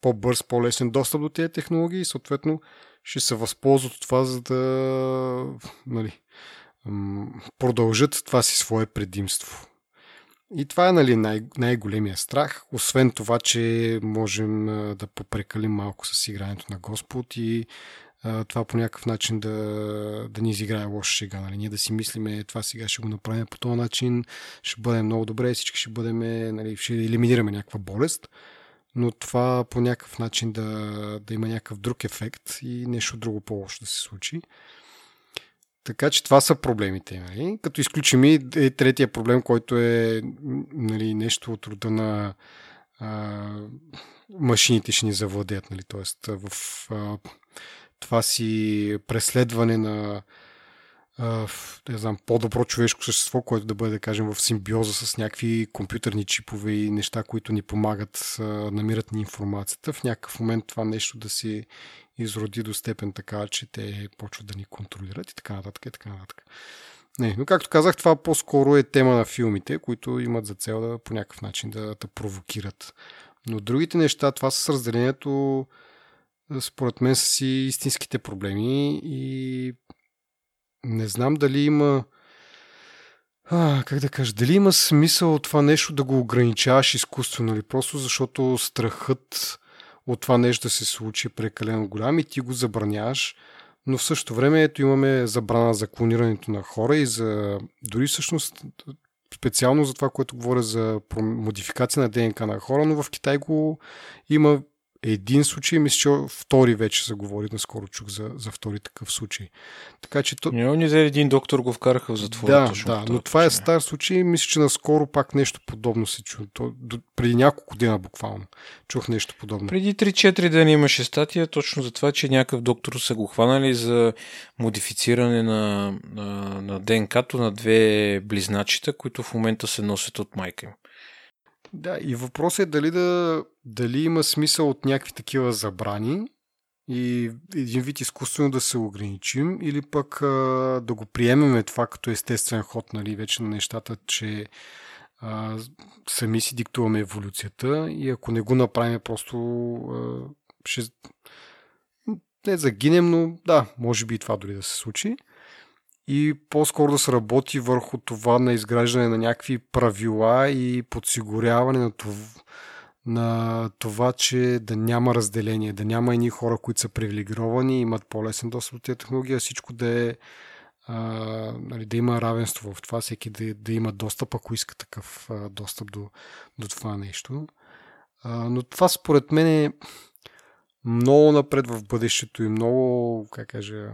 по-бърз, по-лесен достъп до тези технологии и съответно ще се възползват от това, за да нали, продължат това си свое предимство. И това е нали, най- най-големия страх, освен това, че можем да попрекалим малко с игрането на Господ и това по някакъв начин да, да ни изиграе лоша шега. Нали? Ние да си мислиме, това сега ще го направим по този начин, ще бъде много добре, всички ще бъдем, нали, ще елиминираме някаква болест, но това по някакъв начин да, да има някакъв друг ефект и нещо друго по-лошо да се случи. Така че това са проблемите. Нали? Като изключим и е третия проблем, който е нали, нещо от рода на а, машините ще ни завладеят. Нали? Тоест в а, това си преследване на не знам, по-добро човешко същество, което да бъде, да кажем, в симбиоза с някакви компютърни чипове и неща, които ни помагат, намират ни информацията. В някакъв момент това нещо да си изроди до степен така, че те почват да ни контролират и така нататък и така нататък. Не, но както казах, това по-скоро е тема на филмите, които имат за цел да по някакъв начин да, да провокират. Но другите неща, това с разделението, според мен са си истинските проблеми и не знам дали има а, как да кажа, дали има смисъл това нещо да го ограничаваш изкуствено или просто защото страхът от това нещо да се случи е прекалено голям и ти го забраняваш, но в същото време ето имаме забрана за клонирането на хора и за дори всъщност специално за това, което говоря за модификация на ДНК на хора, но в Китай го има един случай, мисля, че втори вече се говори, наскоро чух за, за втори такъв случай. Така че то... Не, не за един доктор го вкараха в затвора. Да, точно да, но това е стар случай. Мисля, че наскоро пак нещо подобно се чу. То, до, преди няколко дена буквално чух нещо подобно. Преди 3-4 дена имаше статия точно за това, че някакъв доктор са го хванали за модифициране на, на, на ДНК-то на две близначета, които в момента се носят от майка им. Да, и въпросът е дали, да, дали има смисъл от някакви такива забрани и един вид изкуствено да се ограничим или пък а, да го приемеме това като естествен ход, нали, вече на нещата, че а, сами си диктуваме еволюцията и ако не го направим, просто а, ще не загинем, но да, може би и това дори да се случи и по-скоро да се работи върху това на изграждане на някакви правила и подсигуряване на това, на това, че да няма разделение, да няма едни хора, които са привилегировани и имат по-лесен достъп до тези технологии, всичко да е а, нали, да има равенство в това, всеки да, да има достъп, ако иска такъв а, достъп до, до това нещо. А, но това според мен е много напред в бъдещето и много, как кажа,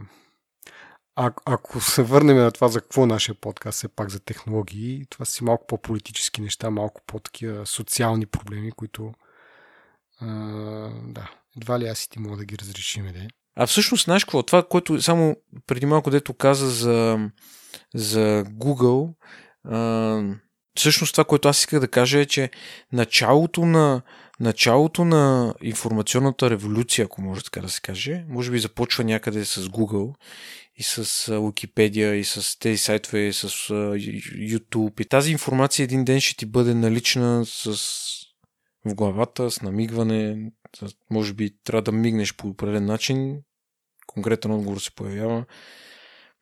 а, ако се върнем на това за какво нашия подкаст е пак за технологии, това си малко по-политически неща, малко по-такива социални проблеми, които а, да, едва ли аз и ти мога да ги разрешим. Да? А всъщност, знаеш какво? Това, което само преди малко дето каза за, за Google, а, всъщност това, което аз исках да кажа е, че началото на, началото на информационната революция, ако може така да се каже, може би започва някъде с Google и с Wikipedia, и с тези сайтове, и с YouTube. И тази информация един ден ще ти бъде налична с в главата, с намигване. Може би трябва да мигнеш по определен начин. Конкретен отговор се появява.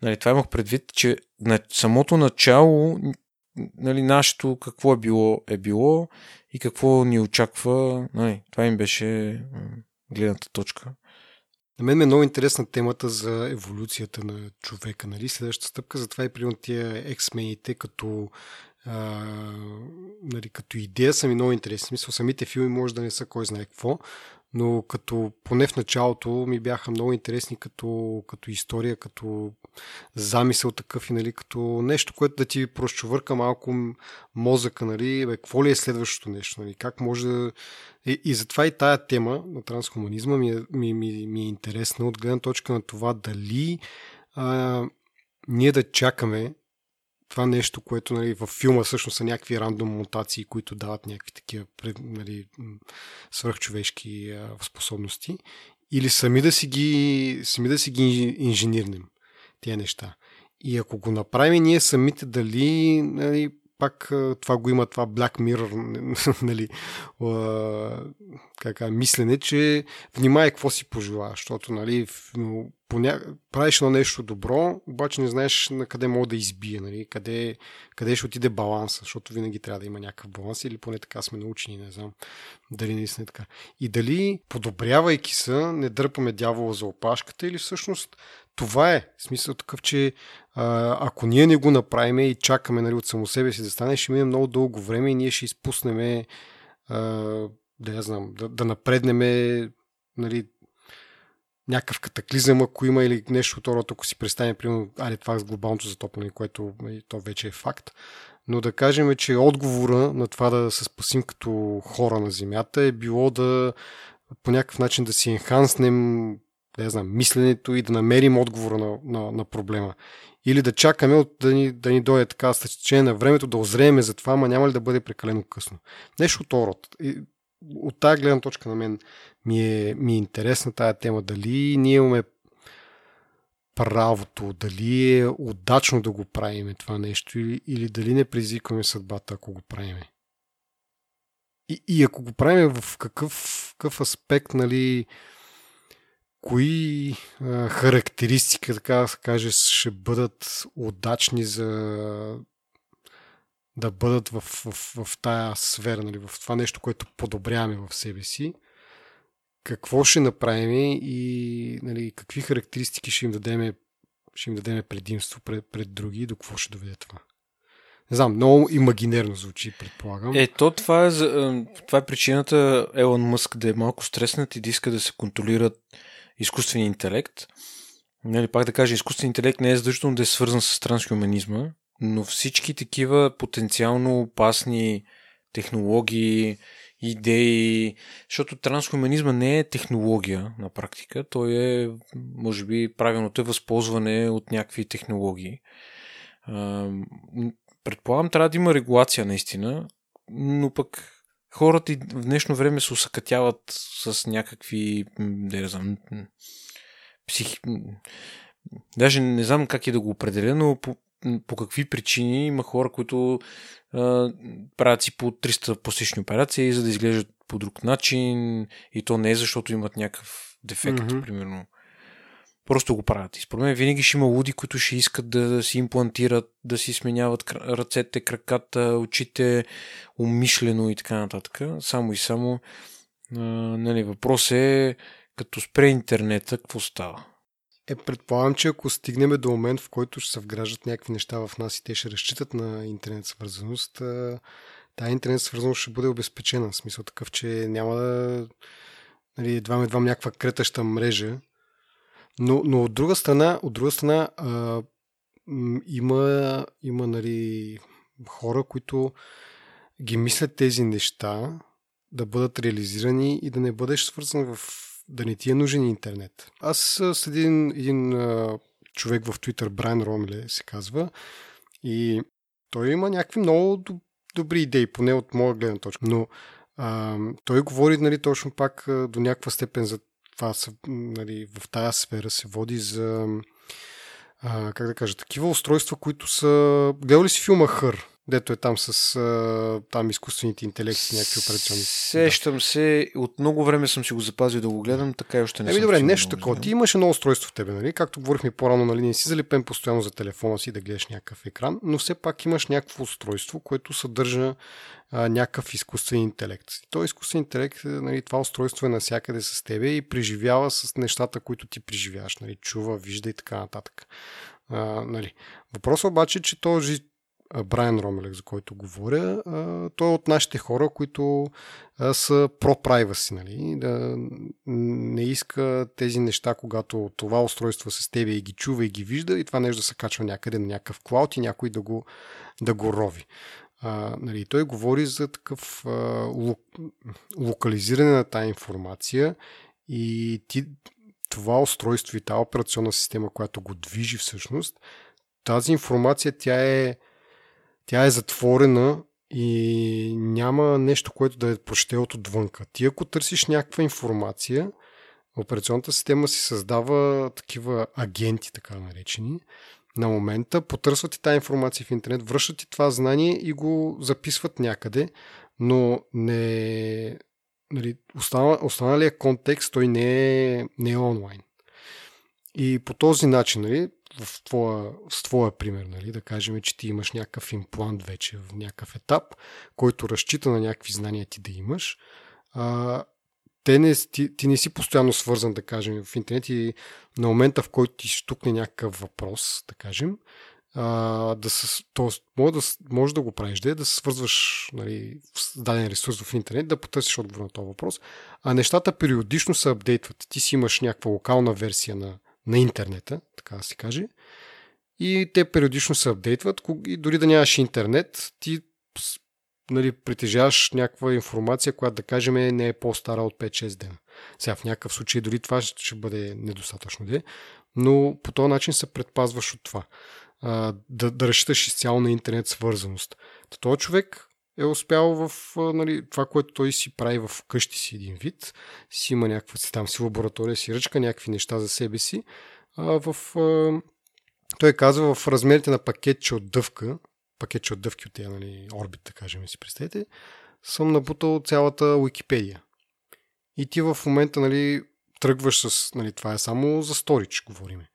Нали, това имах предвид, че на самото начало нали, нашето какво е било, е било и какво ни очаква. Нали, това им беше гледната точка. На мен ме е много интересна темата за еволюцията на човека. Нали? Следващата стъпка, затова и примерно тия ексмените като а, нали, като идея са ми много интересни. Смисъл, самите филми може да не са кой знае какво, но като поне в началото ми бяха много интересни като, като история, като замисъл такъв и нали, като нещо, което да ти прощувърка малко мозъка, нали, бе, какво ли е следващото нещо, нали, как може да... И, и затова и тая тема на трансхуманизма ми е, ми, ми, ми е интересна от гледна точка на това дали а, ние да чакаме това нещо, което нали, във филма всъщност са някакви рандом мутации, които дават някакви такива нали, свръхчовешки способности, или сами да си ги, сами да си ги инженирнем тия неща. И ако го направим ние самите, дали нали, пак това го има, това Black Mirror, нали, как мислене, че внимай какво си пожелаваш, защото нали, поня... правиш едно нещо добро, обаче не знаеш на къде мога да избие, нали, къде, къде ще отиде баланса, защото винаги трябва да има някакъв баланс или поне така сме научени, не знам дали наистина е така. И дали, подобрявайки се, не дърпаме дявола за опашката или всъщност това е. Смисъл такъв, че ако ние не го направим и чакаме нали, от само себе си да стане, ще мине много дълго време и ние ще изпуснем да я знам, да, да напреднеме нали, някакъв катаклизъм, ако има или нещо от ако си представим, примерно, али това с глобалното затопляне, което нали, то вече е факт. Но да кажем, че отговора на това да се спасим като хора на Земята е било да по някакъв начин да си енханснем да знам, мисленето и да намерим отговора на, на, на проблема. Или да чакаме от, да, ни, да ни дойде така с течение на времето, да озрееме за това, ама няма ли да бъде прекалено късно. Нещо от род. От тази гледна точка на мен ми е, ми е интересна тая тема. Дали ние имаме правото, дали е удачно да го правиме това нещо или, или дали не предизвикваме съдбата, ако го правиме. И, и ако го правим в какъв, какъв аспект, нали, кои а, характеристики, така да се каже, ще бъдат удачни за да бъдат в, в, в, тая сфера, нали, в това нещо, което подобряваме в себе си, какво ще направим и нали, какви характеристики ще им дадем, ще им дадем предимство пред, пред други и до какво ще доведе това. Не знам, много имагинерно звучи, предполагам. Е, то това е, това е причината Елон Мъск да е малко стреснат и да иска да се контролират изкуствен интелект. Нали, пак да кажа, изкуствен интелект не е задължително да е свързан с трансхуманизма, но всички такива потенциално опасни технологии, идеи, защото трансхуманизма не е технология на практика, той е, може би, правилното е възползване от някакви технологии. Предполагам, трябва да има регулация наистина, но пък хората и в днешно време се усъкътяват с някакви, да я знам, психи... Даже не знам как е да го определя, но по, по какви причини има хора, които а, правят си по 300 пластични операции, за да изглеждат по друг начин и то не е защото имат някакъв дефект, mm-hmm. примерно. Просто го правят. И според мен винаги ще има луди, които ще искат да си имплантират, да си сменяват ръцете, краката, очите, умишлено и така нататък. Само и само. Нали, въпрос е, като спре интернета, какво става? Е, предполагам, че ако стигнем до момент, в който ще се вграждат някакви неща в нас и те ще разчитат на интернет свързаност, тази интернет свързаност ще бъде обезпечена. В смисъл такъв, че няма да нали, едва едва някаква кретаща мрежа, но, но от друга страна, от друга страна а, има, има нали, хора, които ги мислят тези неща да бъдат реализирани и да не бъдеш свързан в... да не ти е нужен интернет. Аз след един, един а, човек в Twitter, Брайан Ромеле се казва, и той има някакви много добри идеи, поне от моя гледна точка. Но а, той говори нали, точно пак до някаква степен за това са, нали, в тази сфера се води за а, как да кажа, такива устройства, които са... Гледал ли си филма Хър? Дето е там с а, там изкуствените интелекти, някакви операционни. Сещам да. се, от много време съм си го запазил да го гледам, така и още не Еми, добре, нещо такова. Ти имаш едно устройство в тебе, нали? Както говорихме по-рано, нали? Не си залепен постоянно за телефона си да гледаш някакъв екран, но все пак имаш някакво устройство, което съдържа а, някакъв изкуствен интелект. И този изкуствен интелект, нали, това устройство е навсякъде с тебе и преживява с нещата, които ти преживяваш. Нали? Чува, вижда и така нататък. А, нали. Въпросът обаче е, че този Брайан Ромелек, за който говоря, той е от нашите хора, които са про-privacy, нали? Да не иска тези неща, когато това устройство с тебе и ги чува и ги вижда и това нещо да се качва някъде на някакъв клауд и някой да го, да го рови. А, нали, той говори за такъв а, лок, локализиране на тази информация и ти, това устройство и тази операционна система, която го движи всъщност, тази информация тя е, тя е затворена и няма нещо, което да е прочете от отвънка. Ти ако търсиш някаква информация, операционната система си създава такива агенти, така наречени, на момента, потърсват ти тази информация в интернет, връщат ти това знание и го записват някъде, но не, нали, останал, останалия контекст той не е, не е онлайн. И по този начин, нали, в твоя, с твоя пример, нали, да кажем, че ти имаш някакъв имплант вече в някакъв етап, който разчита на някакви знания ти да имаш, а, те не, ти, ти не си постоянно свързан, да кажем, в интернет и на момента, в който ти штукне някакъв въпрос, да кажем, а, да с, тоест, може да, може да го правиш, да, е да се свързваш нали, с даден ресурс в интернет, да потърсиш отговор на този въпрос, а нещата периодично се апдейтват. Ти си имаш някаква локална версия на, на интернета, така да се каже, и те периодично се апдейтват и дори да нямаш интернет, ти нали, притежаваш някаква информация, която да кажем не е по-стара от 5-6 дена. Сега в някакъв случай дори това ще бъде недостатъчно, де, но по този начин се предпазваш от това. А, да, да разчиташ изцяло на интернет свързаност. Този човек е успял в нали, това, което той си прави в къщи си един вид, си има някаква си там си лаборатория, си ръчка, някакви неща за себе си. А, в, а, той казва в размерите на пакетче от дъвка, пакетче от дъвки от тези нали, орбит, да кажем, си представете, съм набутал цялата Уикипедия. И ти в момента нали, тръгваш с... Нали, това е само за сторич, говориме.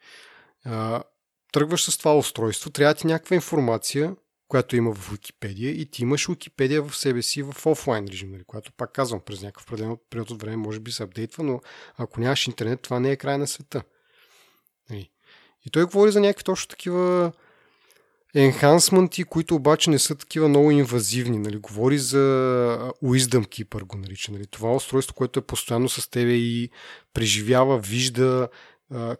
А, тръгваш с това устройство, трябва ти някаква информация, която има в Википедия и ти имаш Википедия в себе си в офлайн режим, нали, която пак казвам, през някакъв определен период от време може би се апдейтва, но ако нямаш интернет, това не е край на света. Нали. И той говори за някакви точно такива енхансменти, които обаче не са такива много инвазивни. Нали. Говори за Wisdom Keeper, го нарича. Нали. Това устройство, което е постоянно с тебе и преживява, вижда,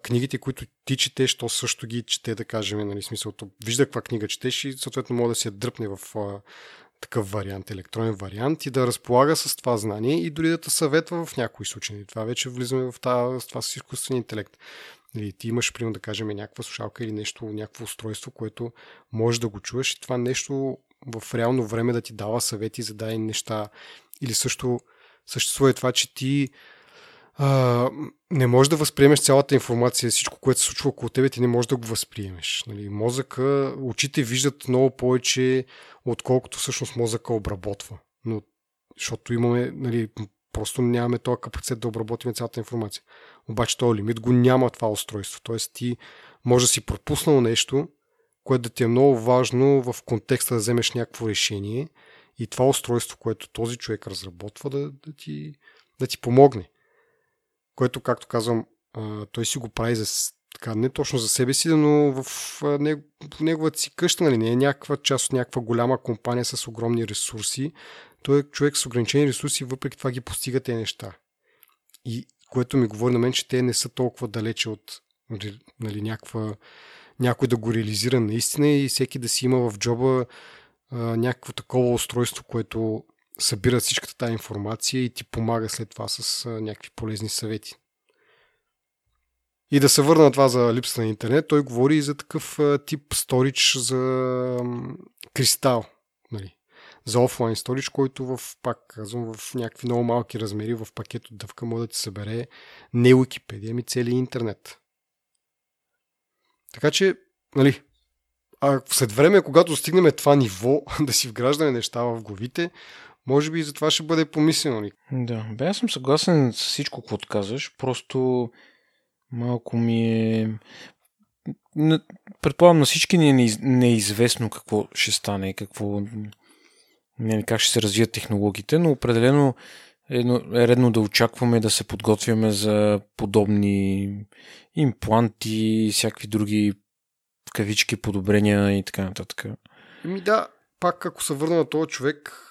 книгите, които ти четеш, то също ги чете, да кажем, нали, смисълто, вижда каква книга четеш и съответно може да се дръпне в а, такъв вариант, електронен вариант и да разполага с това знание и дори да те съветва в някои случаи. Това вече влизаме в това, това с изкуствен интелект. Нали, ти имаш, примерно, да кажем, някаква слушалка или нещо, някакво устройство, което можеш да го чуваш и това нещо в реално време да ти дава съвети за дадени неща. Или също съществува и това, че ти а, не можеш да възприемеш цялата информация, всичко, което се случва около тебе, ти не можеш да го възприемеш. Нали, мозъка, очите виждат много повече, отколкото всъщност мозъка обработва. Но, защото имаме, нали, просто нямаме този капацитет да обработим цялата информация. Обаче този лимит го няма това устройство. Тоест ти може да си пропуснал нещо, което да ти е много важно в контекста да вземеш някакво решение и това устройство, което този човек разработва, да, да, ти, да ти помогне което, както казвам, той си го прави за, така, не точно за себе си, но в, в неговата си къща, нали, не е някаква част от някаква голяма компания с огромни ресурси. Той е човек с ограничени ресурси, въпреки това ги постига тези неща. И което ми говори на мен, че те не са толкова далече от нали, някаква, някой да го реализира наистина и всеки да си има в джоба а, някакво такова устройство, което събира всичката тази информация и ти помага след това с някакви полезни съвети. И да се върна на това за липса на интернет, той говори и за такъв тип сторич за кристал. Нали? За офлайн сторич, който в, пак казвам, в някакви много малки размери в пакет от дъвка може да ти събере не Википедия, ми цели интернет. Така че, нали, а след време, когато стигнем това ниво да си вграждаме неща в главите, може би и за това ще бъде помислено. Да, бе, аз съм съгласен с всичко, което казваш. Просто малко ми е... Предполагам, на всички ни е неизвестно какво ще стане, какво... Не, как ще се развият технологиите, но определено е редно да очакваме да се подготвяме за подобни импланти, всякакви други кавички, подобрения и така нататък. Еми да, пак ако се върна на този човек,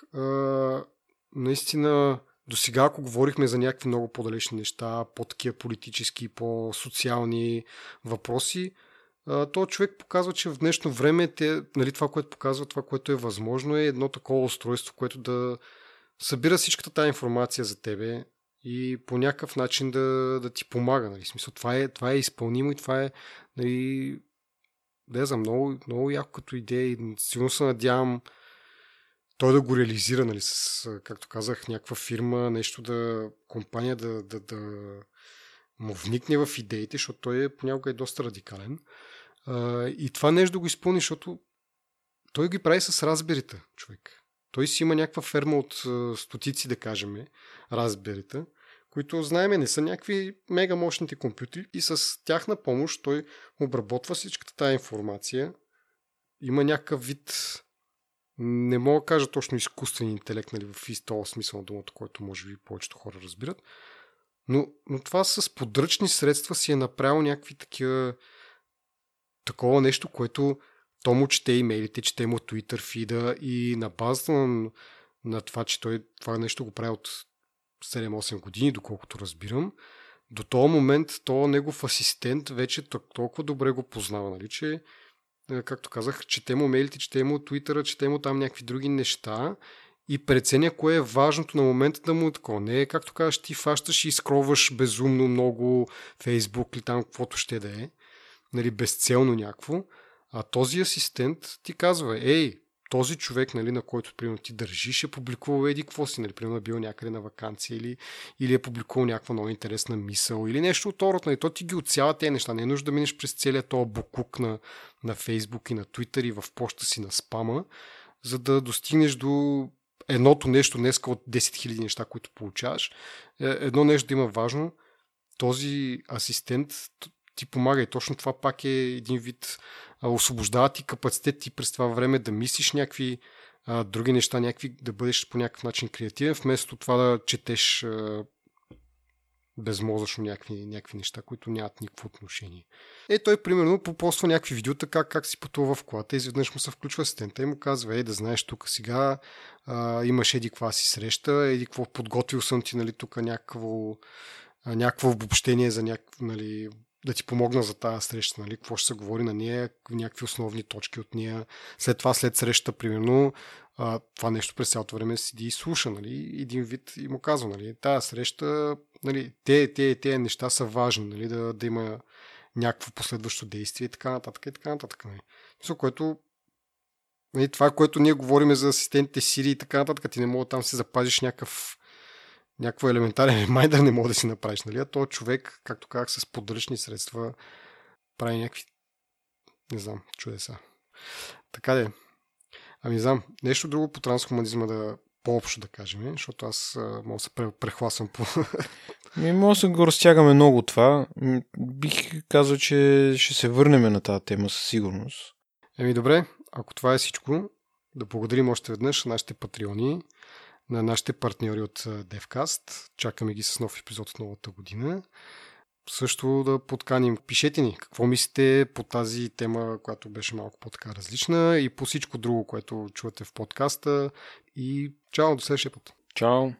наистина до сега, ако говорихме за някакви много по-далечни неща, по-такива политически, по-социални въпроси, то човек показва, че в днешно време те, нали, това, което показва, това, което е възможно, е едно такова устройство, което да събира всичката тази информация за тебе и по някакъв начин да, да ти помага. Нали. Смисъл, това, е, това е изпълнимо и това е нали, да, за много, много яко като идея и сигурно се надявам той да го реализира, нали, с, както казах, някаква фирма, нещо да, компания да, да, да му вникне в идеите, защото той е, понякога е доста радикален. А, и това нещо да го изпълни, защото той ги прави с разберите, човек. Той си има някаква ферма от стотици, да кажем, разберите, които знаеме не са някакви мега мощните компютри и с тяхна помощ той обработва всичката тази информация. Има някакъв вид не мога да кажа точно изкуствен интелект, нали, в този смисъл на думата, който може би повечето хора разбират. Но, но това с подръчни средства си е направил някакви такива такова нещо, което то му чете имейлите, чете му Twitter фида и на базата на, на това, че той това нещо го прави от 7-8 години, доколкото разбирам, до този момент то негов асистент вече толкова добре го познава, нали, че както казах, чете му мейлите, чете му Twitter, чете му там някакви други неща и преценя кое е важното на момента да му е такова. Не е, както казваш, ти фащаш и скроваш безумно много Фейсбук или там каквото ще да е, нали, безцелно някакво, а този асистент ти казва, ей, този човек, нали, на който примерно ти държиш, е публикувал еди какво си, нали, примерно е бил някъде на вакансия или, или е публикувал някаква много интересна мисъл или нещо от орот, нали, то ти ги отцява тези неща. Не е нужда да минеш през целият този букук на, на Фейсбук и на Twitter и в почта си на спама, за да достигнеш до едното нещо днеска от 10 000 неща, които получаваш. Е, едно нещо да има важно, този асистент ти помага и точно това пак е един вид освобождава ти капацитет ти през това време да мислиш някакви а, други неща, някакви, да бъдеш по някакъв начин креативен, вместо това да четеш безмозъчно някакви, някакви неща, които нямат никакво отношение. Е, той примерно попоства някакви видеота как, как си пътува в колата, изведнъж му се включва асистента и му казва, ей, да знаеш тук сега а, имаш еди каква си среща, еди какво подготвил съм ти, нали, тук някакво, някакво обобщение за някакво, нали, да ти помогна за тази среща, нали? какво ще се говори на нея, някакви основни точки от нея. След това, след среща, примерно, а, това нещо през цялото време седи и слуша, нали? един вид и му казва, нали? тази среща, нали? те, те, те неща са важни, нали? да, да има някакво последващо действие и така нататък и така нататък. Нали? Мисля, което нали, това, което ние говорим за асистентите Сири и така нататък, ти не мога там се запазиш някакъв някакво елементарен ремайдър не мога да си направиш. Нали? А то човек, както казах, с подръчни средства прави някакви не знам, чудеса. Така де. Ами не знам, нещо друго по трансхуманизма да по-общо да кажем, защото аз мога да се прехласвам по... Ми, може да го разтягаме много това. Бих казал, че ще се върнем на тази тема със сигурност. Еми добре, ако това е всичко, да благодарим още веднъж нашите патреони, на нашите партньори от DevCast. Чакаме ги с нов епизод от новата година. Също да подканим. Пишете ни какво мислите по тази тема, която беше малко по-така различна и по всичко друго, което чувате в подкаста. И чао, до следващия път. Чао!